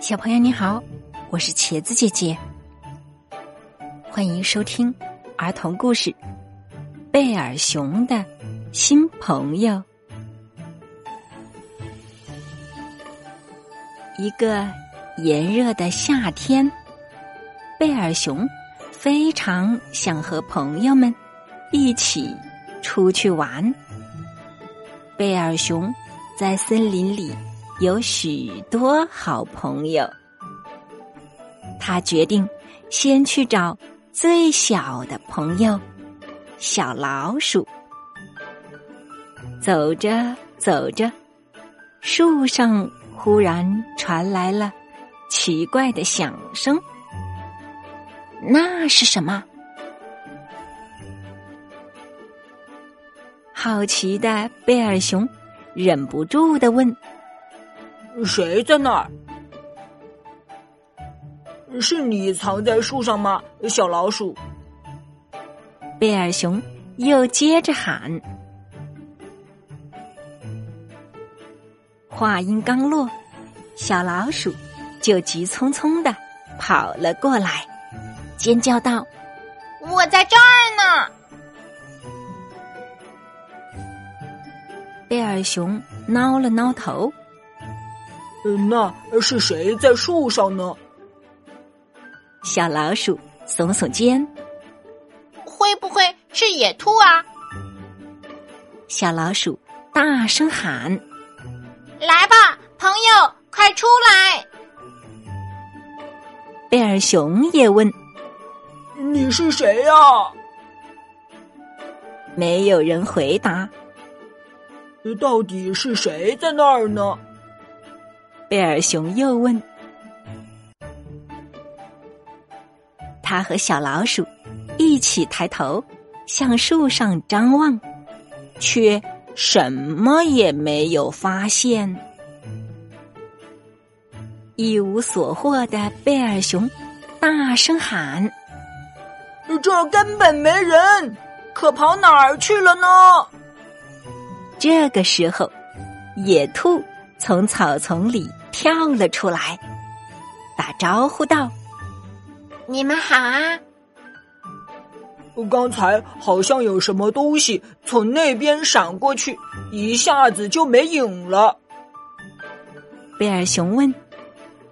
小朋友你好，我是茄子姐姐，欢迎收听儿童故事《贝尔熊的新朋友》。一个炎热的夏天，贝尔熊非常想和朋友们一起出去玩。贝尔熊在森林里。有许多好朋友，他决定先去找最小的朋友——小老鼠。走着走着，树上忽然传来了奇怪的响声。那是什么？好奇的贝尔熊忍不住的问。谁在那儿？是你藏在树上吗，小老鼠？贝尔熊又接着喊。话音刚落，小老鼠就急匆匆的跑了过来，尖叫道：“我在这儿呢！”贝尔熊挠了挠头。那是谁在树上呢？小老鼠耸耸肩，会不会是野兔啊？小老鼠大声喊：“来吧，朋友，快出来！”贝尔熊也问：“你是谁呀？”没有人回答。到底是谁在那儿呢？贝尔熊又问：“他和小老鼠一起抬头向树上张望，却什么也没有发现。一无所获的贝尔熊大声喊：‘这根本没人，可跑哪儿去了呢？’这个时候，野兔从草丛里。”跳了出来，打招呼道：“你们好啊！刚才好像有什么东西从那边闪过去，一下子就没影了。”贝尔熊问：“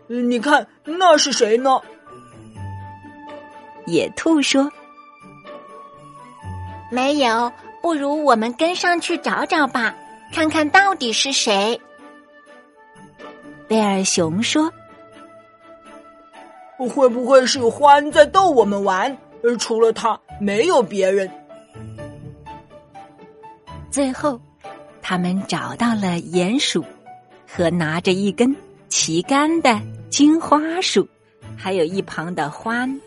你看那是谁呢？”野兔说：“没有，不如我们跟上去找找吧，看看到底是谁。”贝尔熊说：“会不会是獾在逗我们玩？除了他，没有别人。”最后，他们找到了鼹鼠和拿着一根旗杆的金花鼠，还有一旁的獾。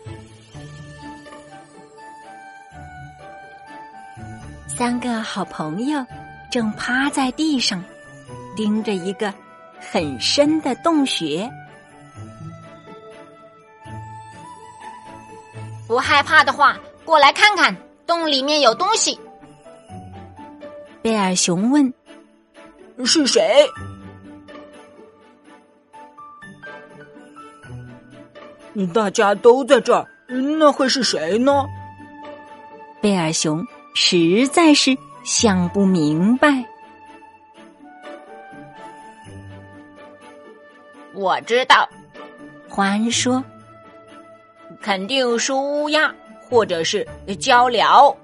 三个好朋友正趴在地上，盯着一个。很深的洞穴，不害怕的话，过来看看，洞里面有东西。贝尔熊问：“是谁？”大家都在这儿，那会是谁呢？贝尔熊实在是想不明白。我知道，獾说：“肯定是乌鸦，或者是鹪鹩。”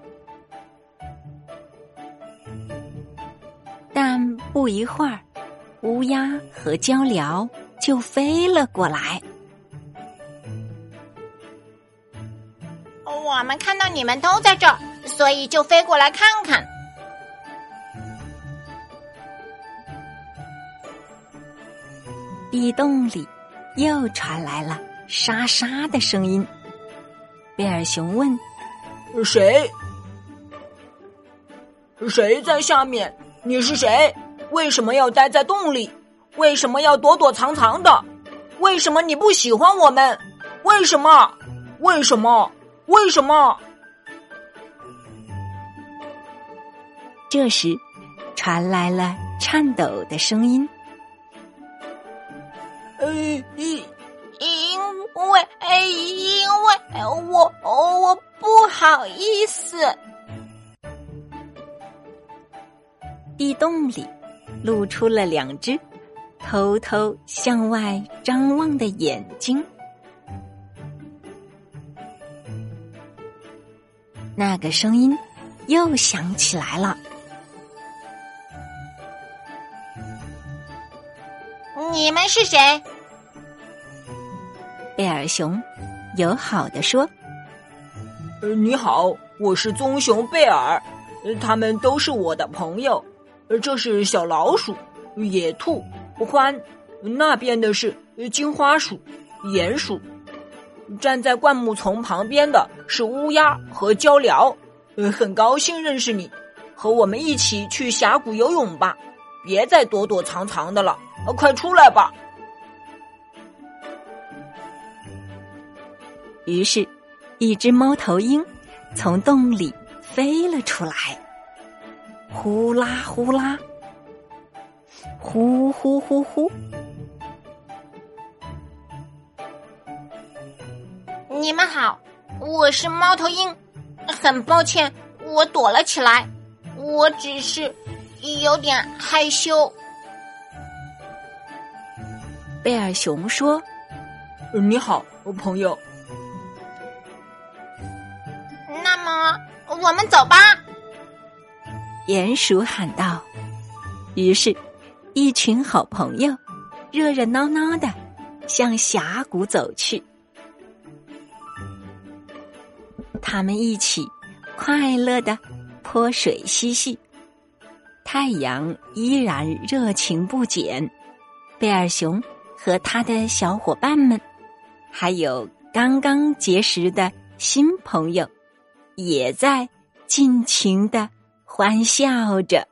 但不一会儿，乌鸦和鹪鹩就飞了过来。我们看到你们都在这儿，所以就飞过来看看。地洞里又传来了沙沙的声音。贝尔熊问：“谁？谁在下面？你是谁？为什么要待在洞里？为什么要躲躲藏藏的？为什么你不喜欢我们？为什么？为什么？为什么？”这时，传来了颤抖的声音。呃，因因为，因为我我不好意思。地洞里露出了两只偷偷向外张望的眼睛。那个声音又响起来了。你们是谁？贝尔熊友好的说：“呃，你好，我是棕熊贝尔，他们都是我的朋友。这是小老鼠、野兔、獾，那边的是金花鼠、鼹鼠。站在灌木丛旁边的是乌鸦和鹪鹩。很高兴认识你，和我们一起去峡谷游泳吧，别再躲躲藏藏的了。”快出来吧！于是，一只猫头鹰从洞里飞了出来，呼啦呼啦，呼呼呼呼。你们好，我是猫头鹰，很抱歉，我躲了起来，我只是有点害羞。贝尔熊说：“你好，朋友。那么，我们走吧。”鼹鼠喊道。于是，一群好朋友热热闹闹的向峡谷走去。他们一起快乐的泼水嬉戏，太阳依然热情不减。贝尔熊。和他的小伙伴们，还有刚刚结识的新朋友，也在尽情的欢笑着。